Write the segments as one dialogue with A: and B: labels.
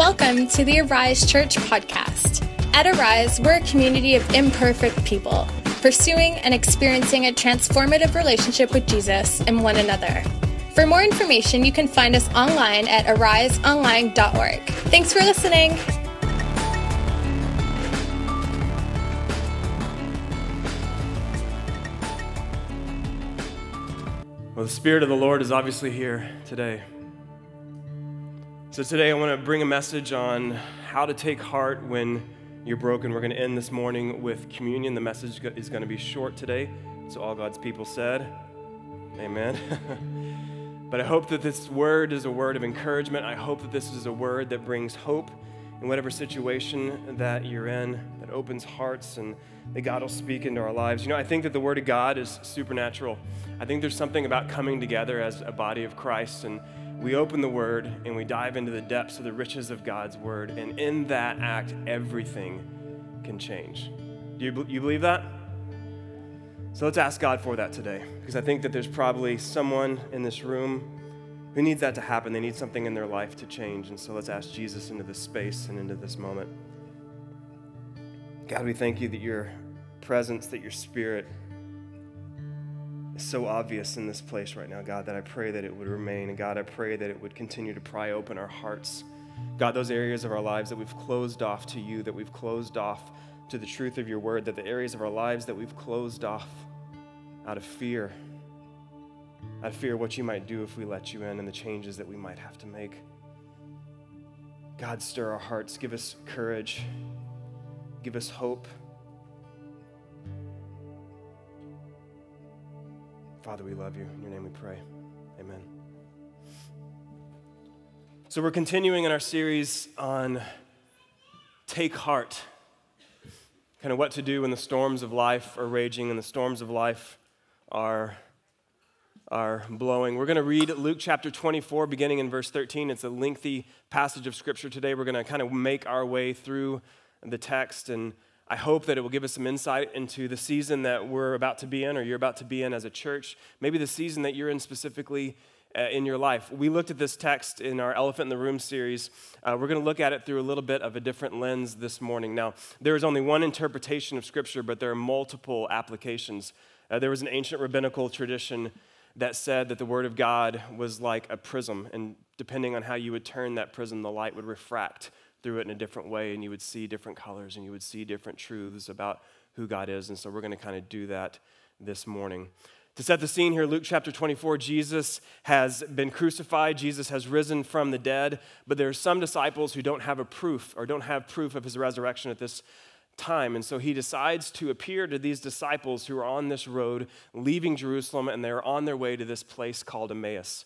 A: Welcome to the Arise Church podcast. At Arise, we're a community of imperfect people pursuing and experiencing a transformative relationship with Jesus and one another. For more information, you can find us online at ariseonline.org. Thanks for listening.
B: Well, the Spirit of the Lord is obviously here today. So, today I want to bring a message on how to take heart when you're broken. We're going to end this morning with communion. The message is going to be short today. So, all God's people said, Amen. but I hope that this word is a word of encouragement. I hope that this is a word that brings hope in whatever situation that you're in, that opens hearts and that God will speak into our lives. You know, I think that the Word of God is supernatural. I think there's something about coming together as a body of Christ and we open the Word and we dive into the depths of the riches of God's Word. And in that act, everything can change. Do you, you believe that? So let's ask God for that today because I think that there's probably someone in this room who needs that to happen. They need something in their life to change. And so let's ask Jesus into this space and into this moment. God, we thank you that your presence, that your spirit so obvious in this place right now, God, that I pray that it would remain. And God, I pray that it would continue to pry open our hearts. God, those areas of our lives that we've closed off to you, that we've closed off to the truth of your word, that the areas of our lives that we've closed off out of fear, I fear what you might do if we let you in and the changes that we might have to make. God, stir our hearts. Give us courage. Give us hope. Father, we love you. In your name we pray. Amen. So, we're continuing in our series on Take Heart. Kind of what to do when the storms of life are raging and the storms of life are are blowing. We're going to read Luke chapter 24, beginning in verse 13. It's a lengthy passage of scripture today. We're going to kind of make our way through the text, and I hope that it will give us some insight into the season that we're about to be in, or you're about to be in as a church. Maybe the season that you're in specifically uh, in your life. We looked at this text in our Elephant in the Room series. Uh, we're going to look at it through a little bit of a different lens this morning. Now, there is only one interpretation of Scripture, but there are multiple applications. Uh, there was an ancient rabbinical tradition that said that the Word of God was like a prism, and depending on how you would turn that prism, the light would refract through it in a different way, and you would see different colors and you would see different truths about who God is. And so we're going to kind of do that this morning. To set the scene here, Luke chapter 24, Jesus has been crucified. Jesus has risen from the dead, but there are some disciples who don't have a proof or don't have proof of his resurrection at this time. And so he decides to appear to these disciples who are on this road, leaving Jerusalem, and they're on their way to this place called Emmaus.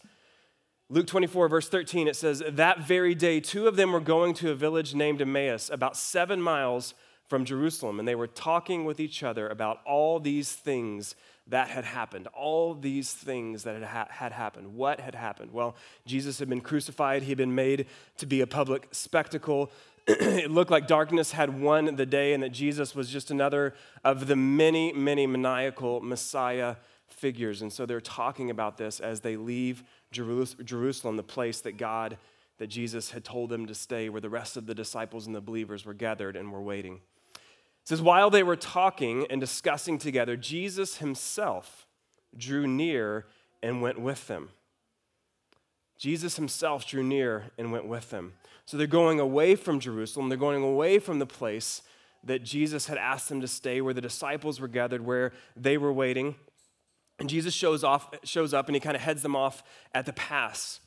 B: Luke 24, verse 13, it says, That very day, two of them were going to a village named Emmaus, about seven miles from Jerusalem, and they were talking with each other about all these things that had happened, all these things that had, ha- had happened. What had happened? Well, Jesus had been crucified, he had been made to be a public spectacle. it looked like darkness had won the day and that Jesus was just another of the many, many maniacal Messiah figures. And so they're talking about this as they leave Jerusalem, the place that God, that Jesus had told them to stay, where the rest of the disciples and the believers were gathered and were waiting. It says, while they were talking and discussing together, Jesus himself drew near and went with them. Jesus himself drew near and went with them. So they're going away from Jerusalem. They're going away from the place that Jesus had asked them to stay, where the disciples were gathered, where they were waiting. And Jesus shows, off, shows up and he kind of heads them off at the pass.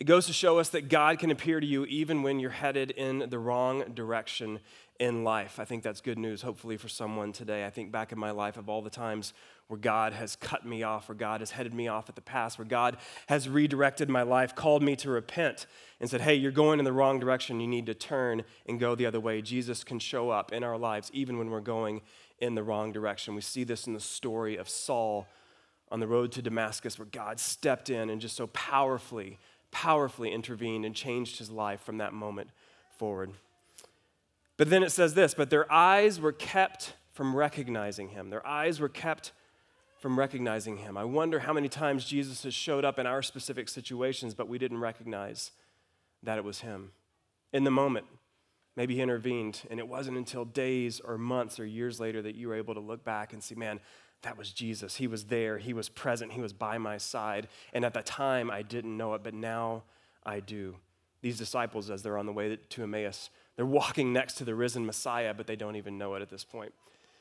B: It goes to show us that God can appear to you even when you're headed in the wrong direction in life. I think that's good news, hopefully, for someone today. I think back in my life of all the times where God has cut me off, where God has headed me off at the past, where God has redirected my life, called me to repent, and said, Hey, you're going in the wrong direction. You need to turn and go the other way. Jesus can show up in our lives even when we're going in the wrong direction. We see this in the story of Saul on the road to Damascus, where God stepped in and just so powerfully powerfully intervened and changed his life from that moment forward. But then it says this, but their eyes were kept from recognizing him. Their eyes were kept from recognizing him. I wonder how many times Jesus has showed up in our specific situations, but we didn't recognize that it was him. in the moment. Maybe he intervened, and it wasn't until days or months or years later that you were able to look back and see, man, that was Jesus. He was there, he was present, he was by my side. And at the time, I didn't know it, but now I do. These disciples, as they're on the way to Emmaus, they're walking next to the risen Messiah, but they don't even know it at this point.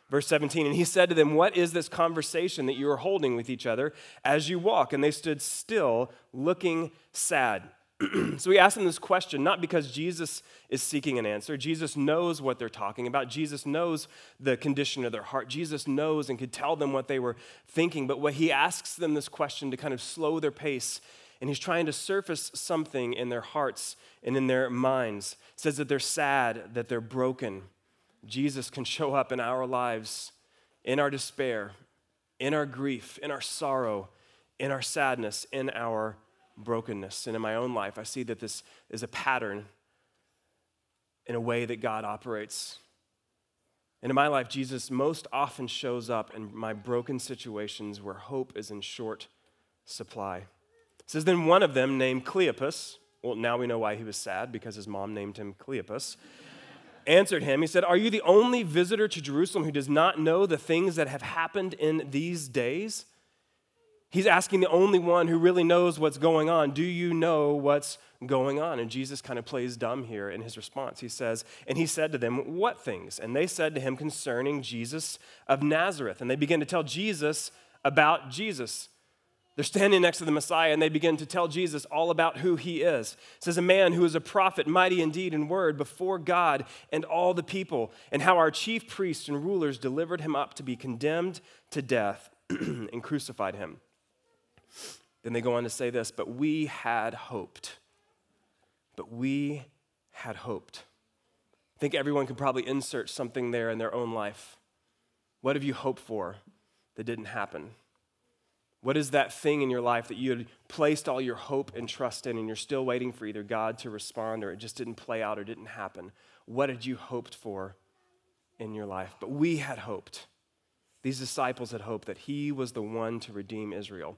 B: Verse 17, and he said to them, What is this conversation that you are holding with each other as you walk? And they stood still, looking sad. so we asked them this question not because Jesus is seeking an answer. Jesus knows what they're talking about. Jesus knows the condition of their heart. Jesus knows and could tell them what they were thinking. But what he asks them this question to kind of slow their pace, and he's trying to surface something in their hearts and in their minds. It says that they're sad, that they're broken. Jesus can show up in our lives, in our despair, in our grief, in our sorrow, in our sadness, in our brokenness. And in my own life, I see that this is a pattern in a way that God operates. And in my life, Jesus most often shows up in my broken situations where hope is in short supply. It says, Then one of them, named Cleopas, well, now we know why he was sad because his mom named him Cleopas, answered him. He said, Are you the only visitor to Jerusalem who does not know the things that have happened in these days? He's asking the only one who really knows what's going on, Do you know what's going on? And Jesus kind of plays dumb here in his response. He says, And he said to them, What things? And they said to him concerning Jesus of Nazareth. And they begin to tell Jesus about Jesus. They're standing next to the Messiah and they begin to tell Jesus all about who he is. It says, A man who is a prophet, mighty indeed in word before God and all the people, and how our chief priests and rulers delivered him up to be condemned to death and crucified him. Then they go on to say this, but we had hoped. But we had hoped. I think everyone could probably insert something there in their own life. What have you hoped for that didn't happen? What is that thing in your life that you had placed all your hope and trust in and you're still waiting for either God to respond or it just didn't play out or didn't happen? What had you hoped for in your life? But we had hoped. These disciples had hoped that he was the one to redeem Israel.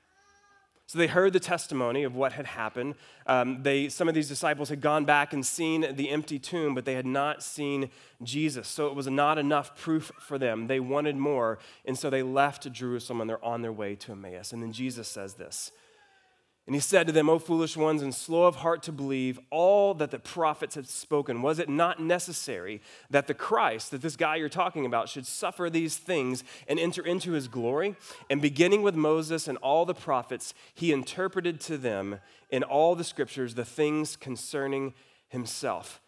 B: So they heard the testimony of what had happened. Um, they, some of these disciples had gone back and seen the empty tomb, but they had not seen Jesus. So it was not enough proof for them. They wanted more. And so they left Jerusalem and they're on their way to Emmaus. And then Jesus says this and he said to them, O foolish ones, and slow of heart to believe all that the prophets had spoken. Was it not necessary that the Christ, that this guy you're talking about, should suffer these things and enter into his glory? And beginning with Moses and all the prophets, he interpreted to them in all the scriptures the things concerning himself.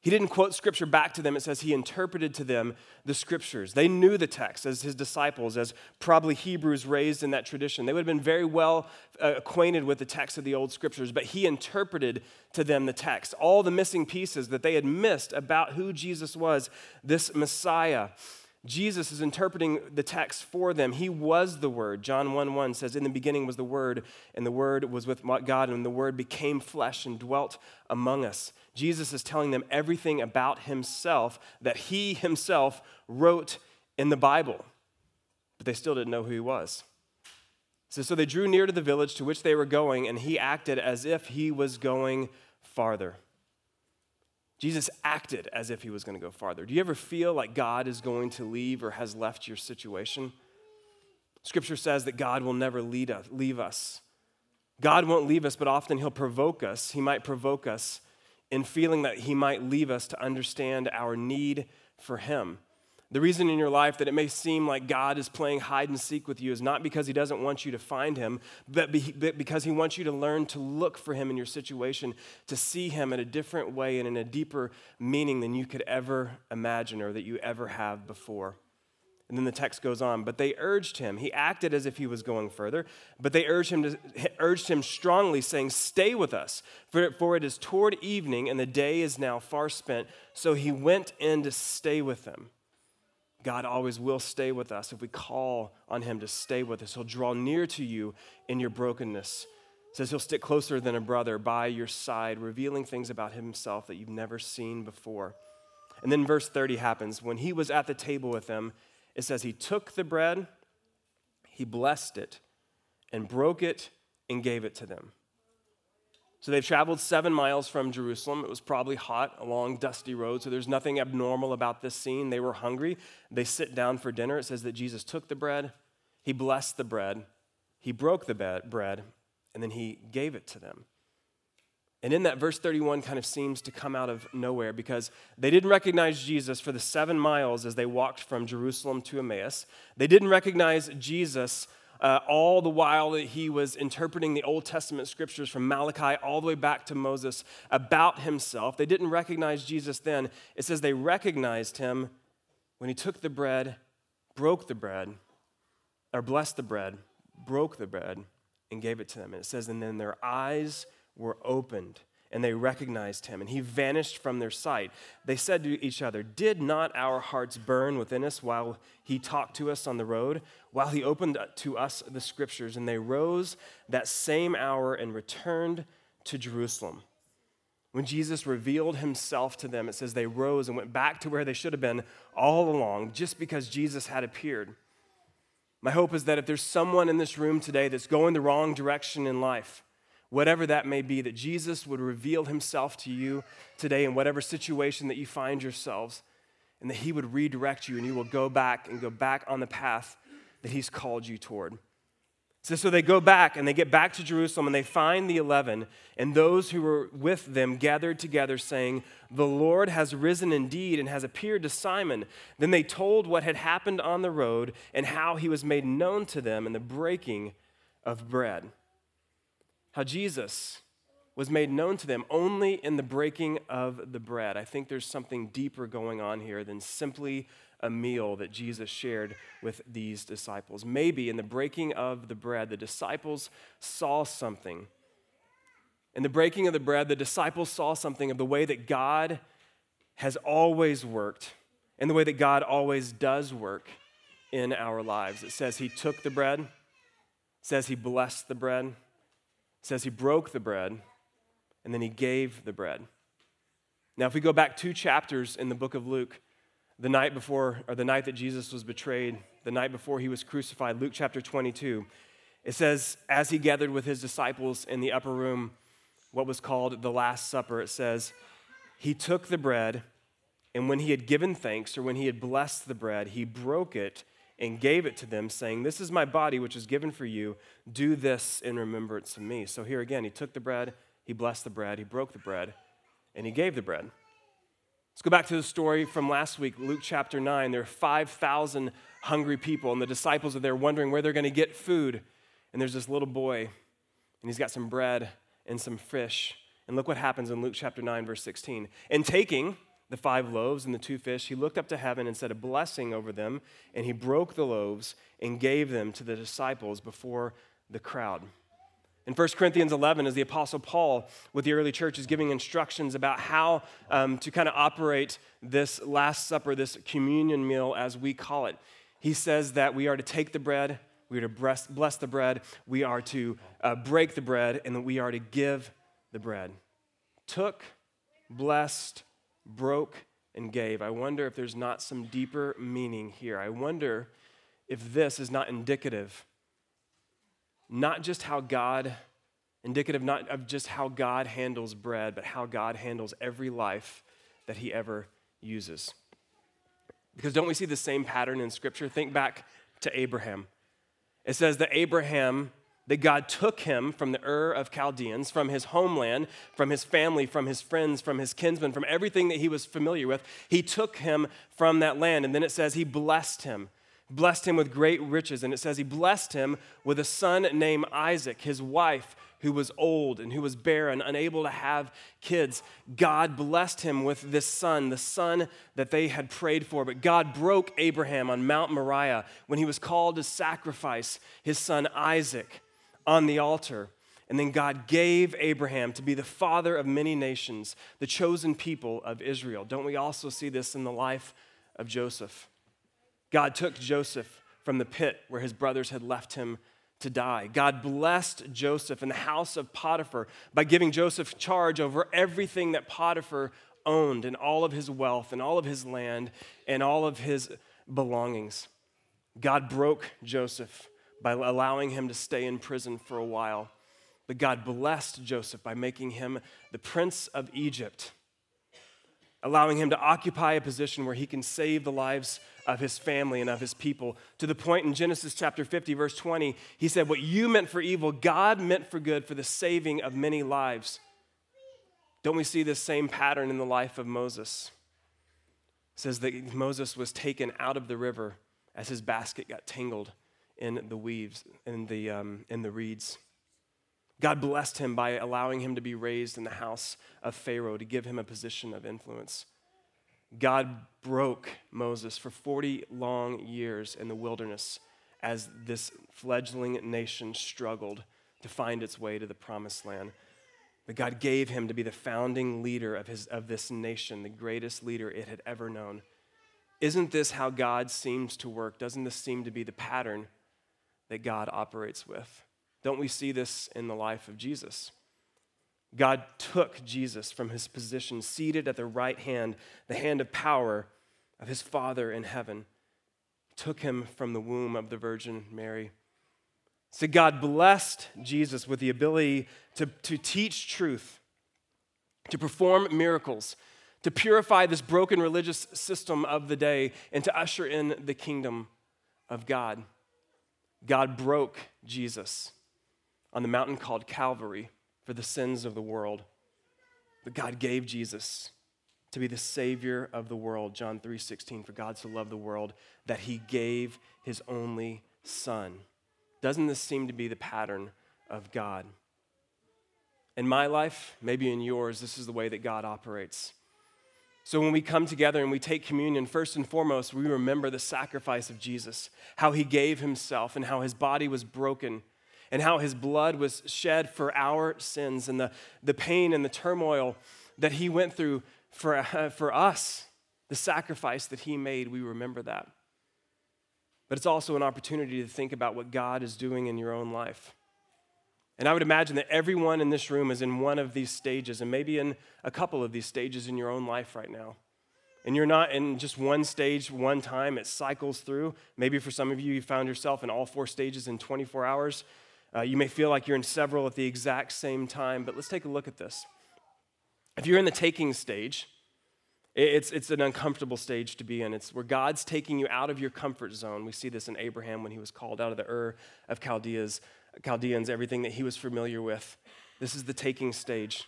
B: He didn't quote scripture back to them. It says he interpreted to them the scriptures. They knew the text as his disciples, as probably Hebrews raised in that tradition. They would have been very well uh, acquainted with the text of the old scriptures, but he interpreted to them the text, all the missing pieces that they had missed about who Jesus was, this Messiah. Jesus is interpreting the text for them. He was the Word. John 1 1 says, In the beginning was the Word, and the Word was with God, and the Word became flesh and dwelt among us. Jesus is telling them everything about himself that he himself wrote in the Bible, but they still didn't know who he was. So, so they drew near to the village to which they were going, and he acted as if he was going farther. Jesus acted as if he was going to go farther. Do you ever feel like God is going to leave or has left your situation? Scripture says that God will never lead us, leave us. God won't leave us, but often he'll provoke us. He might provoke us in feeling that He might leave us to understand our need for Him. The reason in your life that it may seem like God is playing hide and seek with you is not because He doesn't want you to find Him, but because He wants you to learn to look for Him in your situation, to see Him in a different way and in a deeper meaning than you could ever imagine or that you ever have before. And then the text goes on, but they urged him. He acted as if he was going further, but they urged him, to, urged him strongly, saying, Stay with us, for, for it is toward evening, and the day is now far spent. So he went in to stay with them. God always will stay with us if we call on Him to stay with us. He'll draw near to you in your brokenness. It says He'll stick closer than a brother by your side, revealing things about Himself that you've never seen before. And then verse 30 happens. When He was at the table with them, it says He took the bread, He blessed it, and broke it and gave it to them. So they've traveled seven miles from Jerusalem. It was probably hot along dusty roads, so there's nothing abnormal about this scene. They were hungry. They sit down for dinner. It says that Jesus took the bread, he blessed the bread, he broke the bread, and then he gave it to them. And in that, verse 31 kind of seems to come out of nowhere because they didn't recognize Jesus for the seven miles as they walked from Jerusalem to Emmaus. They didn't recognize Jesus uh, all the while that he was interpreting the Old Testament scriptures from Malachi all the way back to Moses about himself. They didn't recognize Jesus then. It says they recognized him when he took the bread, broke the bread, or blessed the bread, broke the bread, and gave it to them. And it says, and then their eyes were opened and they recognized him, and he vanished from their sight. They said to each other, Did not our hearts burn within us while he talked to us on the road, while he opened to us the scriptures? And they rose that same hour and returned to Jerusalem. When Jesus revealed himself to them, it says they rose and went back to where they should have been all along, just because Jesus had appeared. My hope is that if there's someone in this room today that's going the wrong direction in life, whatever that may be, that Jesus would reveal himself to you today in whatever situation that you find yourselves, and that he would redirect you and you will go back and go back on the path that he's called you toward. So, so they go back and they get back to Jerusalem and they find the eleven and those who were with them gathered together, saying, The Lord has risen indeed and has appeared to Simon. Then they told what had happened on the road and how he was made known to them in the breaking of bread how Jesus was made known to them only in the breaking of the bread. I think there's something deeper going on here than simply a meal that Jesus shared with these disciples. Maybe in the breaking of the bread, the disciples saw something. In the breaking of the bread, the disciples saw something of the way that God has always worked and the way that God always does work in our lives. It says he took the bread, it says he blessed the bread says he broke the bread and then he gave the bread. Now, if we go back two chapters in the book of Luke, the night before, or the night that Jesus was betrayed, the night before he was crucified, Luke chapter 22, it says, as he gathered with his disciples in the upper room, what was called the Last Supper, it says, he took the bread, and when he had given thanks, or when he had blessed the bread, he broke it and gave it to them, saying, This is my body, which is given for you. Do this in remembrance of me. So here again, he took the bread, he blessed the bread, he broke the bread, and he gave the bread. Let's go back to the story from last week, Luke chapter 9. There are 5,000 hungry people, and the disciples are there wondering where they're going to get food. And there's this little boy, and he's got some bread and some fish. And look what happens in Luke chapter 9, verse 16. And taking, the five loaves and the two fish, he looked up to heaven and said a blessing over them, and he broke the loaves and gave them to the disciples before the crowd. In 1 Corinthians 11, as the Apostle Paul with the early church is giving instructions about how um, to kind of operate this Last Supper, this communion meal, as we call it, he says that we are to take the bread, we are to bless the bread, we are to uh, break the bread, and that we are to give the bread. Took, blessed, broke, and gave. I wonder if there's not some deeper meaning here. I wonder if this is not indicative, not just how God, indicative not of just how God handles bread, but how God handles every life that he ever uses. Because don't we see the same pattern in Scripture? Think back to Abraham. It says that Abraham that God took him from the Ur of Chaldeans, from his homeland, from his family, from his friends, from his kinsmen, from everything that he was familiar with. He took him from that land. And then it says he blessed him, blessed him with great riches. And it says he blessed him with a son named Isaac, his wife who was old and who was barren, unable to have kids. God blessed him with this son, the son that they had prayed for. But God broke Abraham on Mount Moriah when he was called to sacrifice his son Isaac on the altar. And then God gave Abraham to be the father of many nations, the chosen people of Israel. Don't we also see this in the life of Joseph? God took Joseph from the pit where his brothers had left him to die. God blessed Joseph in the house of Potiphar by giving Joseph charge over everything that Potiphar owned and all of his wealth and all of his land and all of his belongings. God broke Joseph by allowing him to stay in prison for a while. But God blessed Joseph by making him the prince of Egypt, allowing him to occupy a position where he can save the lives of his family and of his people. To the point in Genesis chapter 50, verse 20, he said, What you meant for evil, God meant for good for the saving of many lives. Don't we see this same pattern in the life of Moses? It says that Moses was taken out of the river as his basket got tangled in the weaves, in the, um, in the reeds. God blessed him by allowing him to be raised in the house of Pharaoh to give him a position of influence. God broke Moses for 40 long years in the wilderness as this fledgling nation struggled to find its way to the promised land. But God gave him to be the founding leader of, his, of this nation, the greatest leader it had ever known. Isn't this how God seems to work? Doesn't this seem to be the pattern that God operates with? Don't we see this in the life of Jesus? God took Jesus from his position, seated at the right hand, the hand of power of his Father in heaven, took him from the womb of the Virgin Mary. So God blessed Jesus with the ability to, to teach truth, to perform miracles, to purify this broken religious system of the day, and to usher in the kingdom of God. God broke Jesus on the mountain called Calvary for the sins of the world. But God gave Jesus to be the savior of the world. John 3:16 for God so loved the world that he gave his only son. Doesn't this seem to be the pattern of God? In my life, maybe in yours, this is the way that God operates. So when we come together and we take communion, first and foremost, we remember the sacrifice of Jesus, how he gave himself and how his body was broken and how his blood was shed for our sins and the, the pain and the turmoil that he went through for, uh, for us, the sacrifice that he made, we remember that. But it's also an opportunity to think about what God is doing in your own life. And I would imagine that everyone in this room is in one of these stages, and maybe in a couple of these stages in your own life right now. And you're not in just one stage, one time, it cycles through. Maybe for some of you, you found yourself in all four stages in 24 hours. Uh, you may feel like you're in several at the exact same time, but let's take a look at this. If you're in the taking stage, it's, it's an uncomfortable stage to be in. It's where God's taking you out of your comfort zone. We see this in Abraham when he was called out of the Ur of Chaldeas, Chaldeans, everything that he was familiar with. This is the taking stage.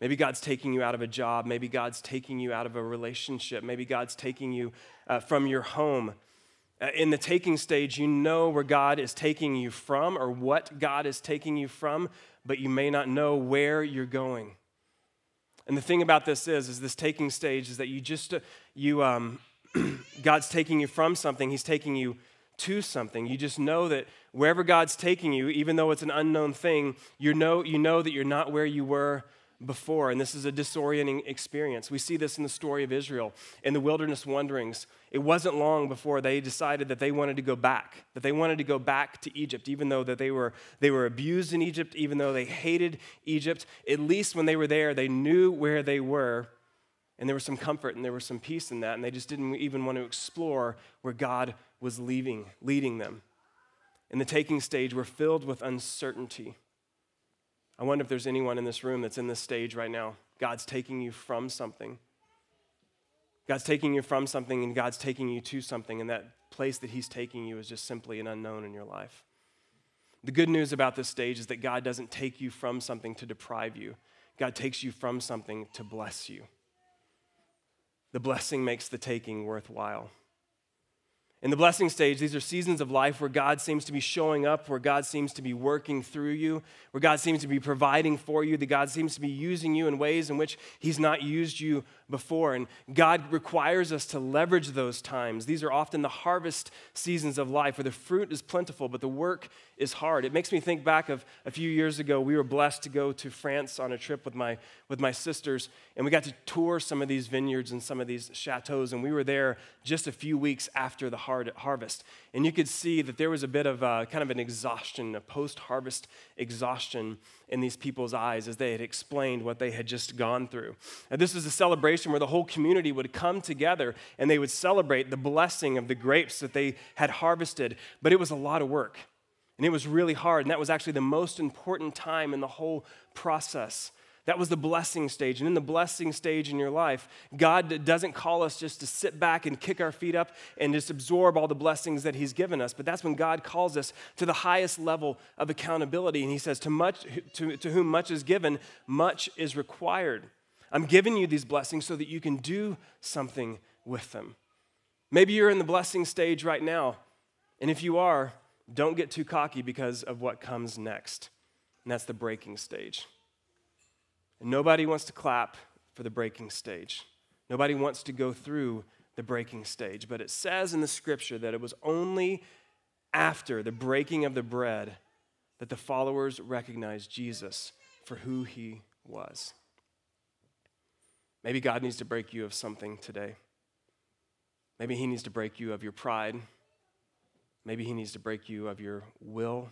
B: Maybe God's taking you out of a job. Maybe God's taking you out of a relationship. Maybe God's taking you uh, from your home. Uh, in the taking stage, you know where God is taking you from or what God is taking you from, but you may not know where you're going. And the thing about this is, is this taking stage is that you just, uh, you, um, God's taking you from something, He's taking you to something. You just know that wherever God's taking you, even though it's an unknown thing, you know, you know that you're not where you were before, and this is a disorienting experience. We see this in the story of Israel in the wilderness wanderings. It wasn't long before they decided that they wanted to go back, that they wanted to go back to Egypt, even though that they were, they were abused in Egypt, even though they hated Egypt. At least when they were there, they knew where they were, and there was some comfort and there was some peace in that, and they just didn't even want to explore where God was leaving, leading them. In the taking stage, we're filled with uncertainty. I wonder if there's anyone in this room that's in this stage right now. God's taking you from something. God's taking you from something and God's taking you to something, and that place that He's taking you is just simply an unknown in your life. The good news about this stage is that God doesn't take you from something to deprive you, God takes you from something to bless you. The blessing makes the taking worthwhile. In the blessing stage, these are seasons of life where God seems to be showing up, where God seems to be working through you, where God seems to be providing for you, that God seems to be using you in ways in which He's not used you before. And God requires us to leverage those times. These are often the harvest seasons of life where the fruit is plentiful, but the work is hard. It makes me think back of a few years ago, we were blessed to go to France on a trip with my, with my sisters, and we got to tour some of these vineyards and some of these chateaus, and we were there just a few weeks after the hard harvest. And you could see that there was a bit of a, kind of an exhaustion, a post harvest exhaustion in these people's eyes as they had explained what they had just gone through. And this was a celebration where the whole community would come together and they would celebrate the blessing of the grapes that they had harvested. But it was a lot of work. And it was really hard. And that was actually the most important time in the whole process. That was the blessing stage. And in the blessing stage in your life, God doesn't call us just to sit back and kick our feet up and just absorb all the blessings that He's given us. But that's when God calls us to the highest level of accountability. And He says, To, much, to, to whom much is given, much is required. I'm giving you these blessings so that you can do something with them. Maybe you're in the blessing stage right now. And if you are, don't get too cocky because of what comes next. And that's the breaking stage. And nobody wants to clap for the breaking stage. Nobody wants to go through the breaking stage. But it says in the scripture that it was only after the breaking of the bread that the followers recognized Jesus for who he was. Maybe God needs to break you of something today. Maybe he needs to break you of your pride. Maybe he needs to break you of your will,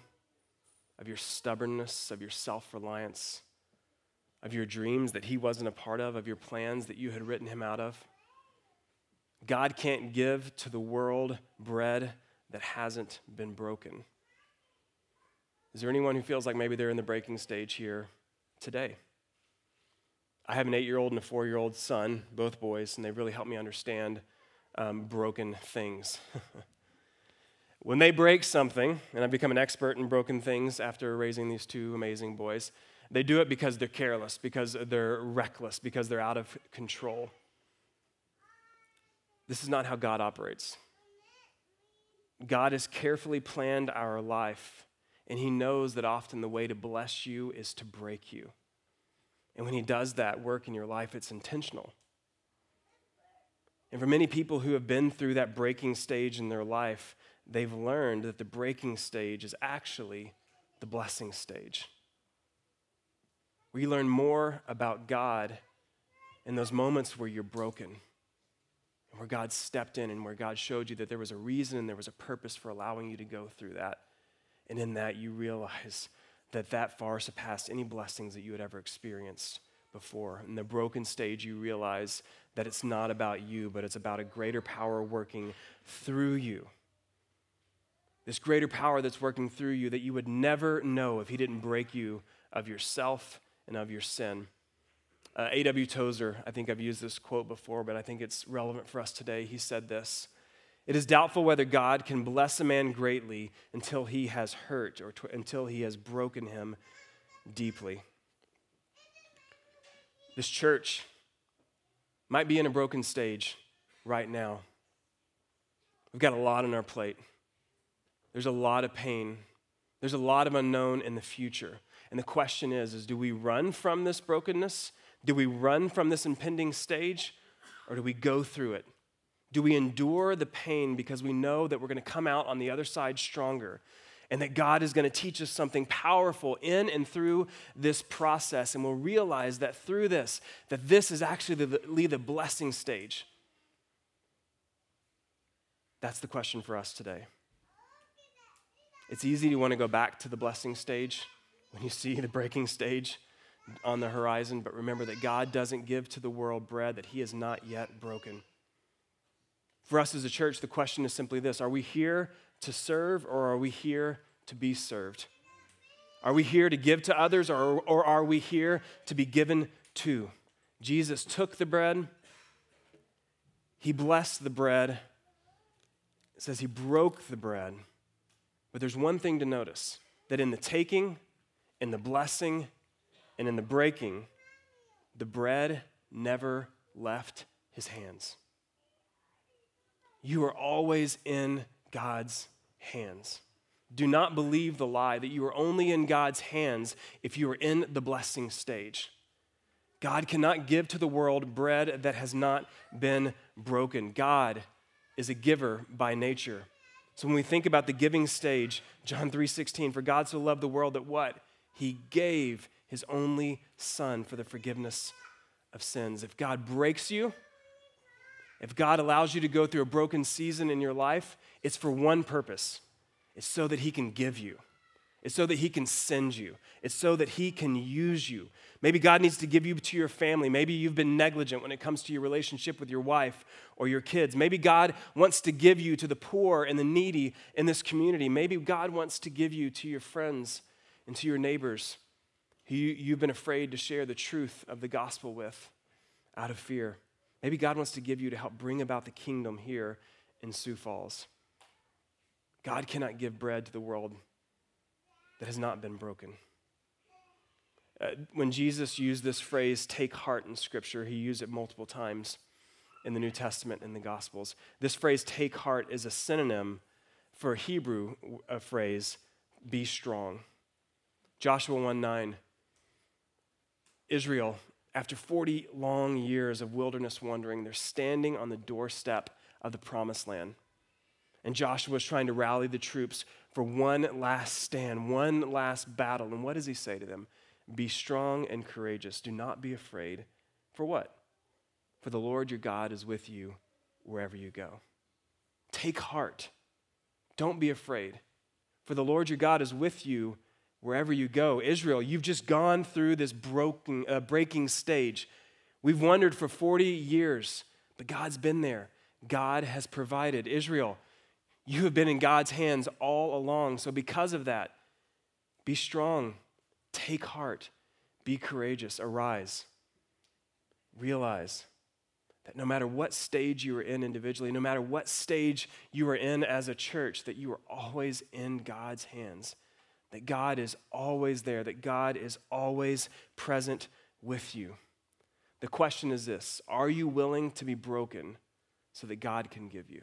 B: of your stubbornness, of your self reliance of your dreams that he wasn't a part of, of your plans that you had written him out of. God can't give to the world bread that hasn't been broken. Is there anyone who feels like maybe they're in the breaking stage here today? I have an eight year old and a four year old son, both boys, and they really helped me understand um, broken things. when they break something, and I've become an expert in broken things after raising these two amazing boys, they do it because they're careless, because they're reckless, because they're out of control. This is not how God operates. God has carefully planned our life, and He knows that often the way to bless you is to break you. And when He does that work in your life, it's intentional. And for many people who have been through that breaking stage in their life, they've learned that the breaking stage is actually the blessing stage. We learn more about God in those moments where you're broken, and where God stepped in, and where God showed you that there was a reason and there was a purpose for allowing you to go through that. And in that, you realize that that far surpassed any blessings that you had ever experienced before. In the broken stage, you realize that it's not about you, but it's about a greater power working through you. This greater power that's working through you that you would never know if He didn't break you of yourself and of your sin. Uh, A.W. Tozer, I think I've used this quote before, but I think it's relevant for us today. He said this It is doubtful whether God can bless a man greatly until he has hurt or t- until he has broken him deeply. This church might be in a broken stage right now. We've got a lot on our plate. There's a lot of pain. There's a lot of unknown in the future. And the question is, is do we run from this brokenness? Do we run from this impending stage? Or do we go through it? Do we endure the pain because we know that we're going to come out on the other side stronger and that God is going to teach us something powerful in and through this process and we'll realize that through this that this is actually the, the blessing stage. That's the question for us today. It's easy to want to go back to the blessing stage when you see the breaking stage on the horizon, but remember that God doesn't give to the world bread that he has not yet broken. For us as a church, the question is simply this Are we here to serve or are we here to be served? Are we here to give to others or, or are we here to be given to? Jesus took the bread, he blessed the bread. It says he broke the bread. But there's one thing to notice that in the taking, in the blessing and in the breaking, the bread never left his hands. You are always in God's hands. Do not believe the lie that you are only in God's hands if you are in the blessing stage. God cannot give to the world bread that has not been broken. God is a giver by nature. So when we think about the giving stage, John 3:16, for God so loved the world that what? He gave his only son for the forgiveness of sins. If God breaks you, If God allows you to go through a broken season in your life, it's for one purpose it's so that He can give you. It's so that He can send you. It's so that He can use you. Maybe God needs to give you to your family. Maybe you've been negligent when it comes to your relationship with your wife or your kids. Maybe God wants to give you to the poor and the needy in this community. Maybe God wants to give you to your friends and to your neighbors who you've been afraid to share the truth of the gospel with out of fear. Maybe God wants to give you to help bring about the kingdom here in Sioux Falls. God cannot give bread to the world that has not been broken. Uh, when Jesus used this phrase, take heart in Scripture, he used it multiple times in the New Testament and the Gospels. This phrase, take heart, is a synonym for a Hebrew a phrase, be strong. Joshua 1 9. Israel, after 40 long years of wilderness wandering, they're standing on the doorstep of the promised land. And Joshua is trying to rally the troops for one last stand, one last battle. And what does he say to them? Be strong and courageous. Do not be afraid. For what? For the Lord your God is with you wherever you go. Take heart. Don't be afraid. For the Lord your God is with you wherever you go. Israel, you've just gone through this broken, uh, breaking stage. We've wandered for 40 years, but God's been there. God has provided. Israel, you have been in God's hands all along. So, because of that, be strong, take heart, be courageous, arise. Realize that no matter what stage you are in individually, no matter what stage you are in as a church, that you are always in God's hands, that God is always there, that God is always present with you. The question is this Are you willing to be broken so that God can give you?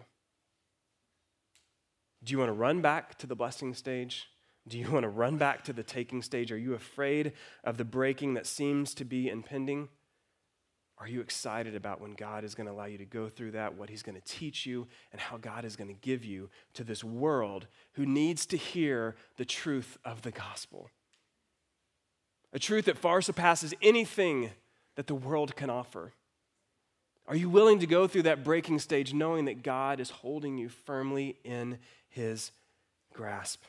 B: Do you want to run back to the blessing stage? Do you want to run back to the taking stage? Are you afraid of the breaking that seems to be impending? Are you excited about when God is going to allow you to go through that, what He's going to teach you, and how God is going to give you to this world who needs to hear the truth of the gospel? A truth that far surpasses anything that the world can offer. Are you willing to go through that breaking stage knowing that God is holding you firmly in his grasp?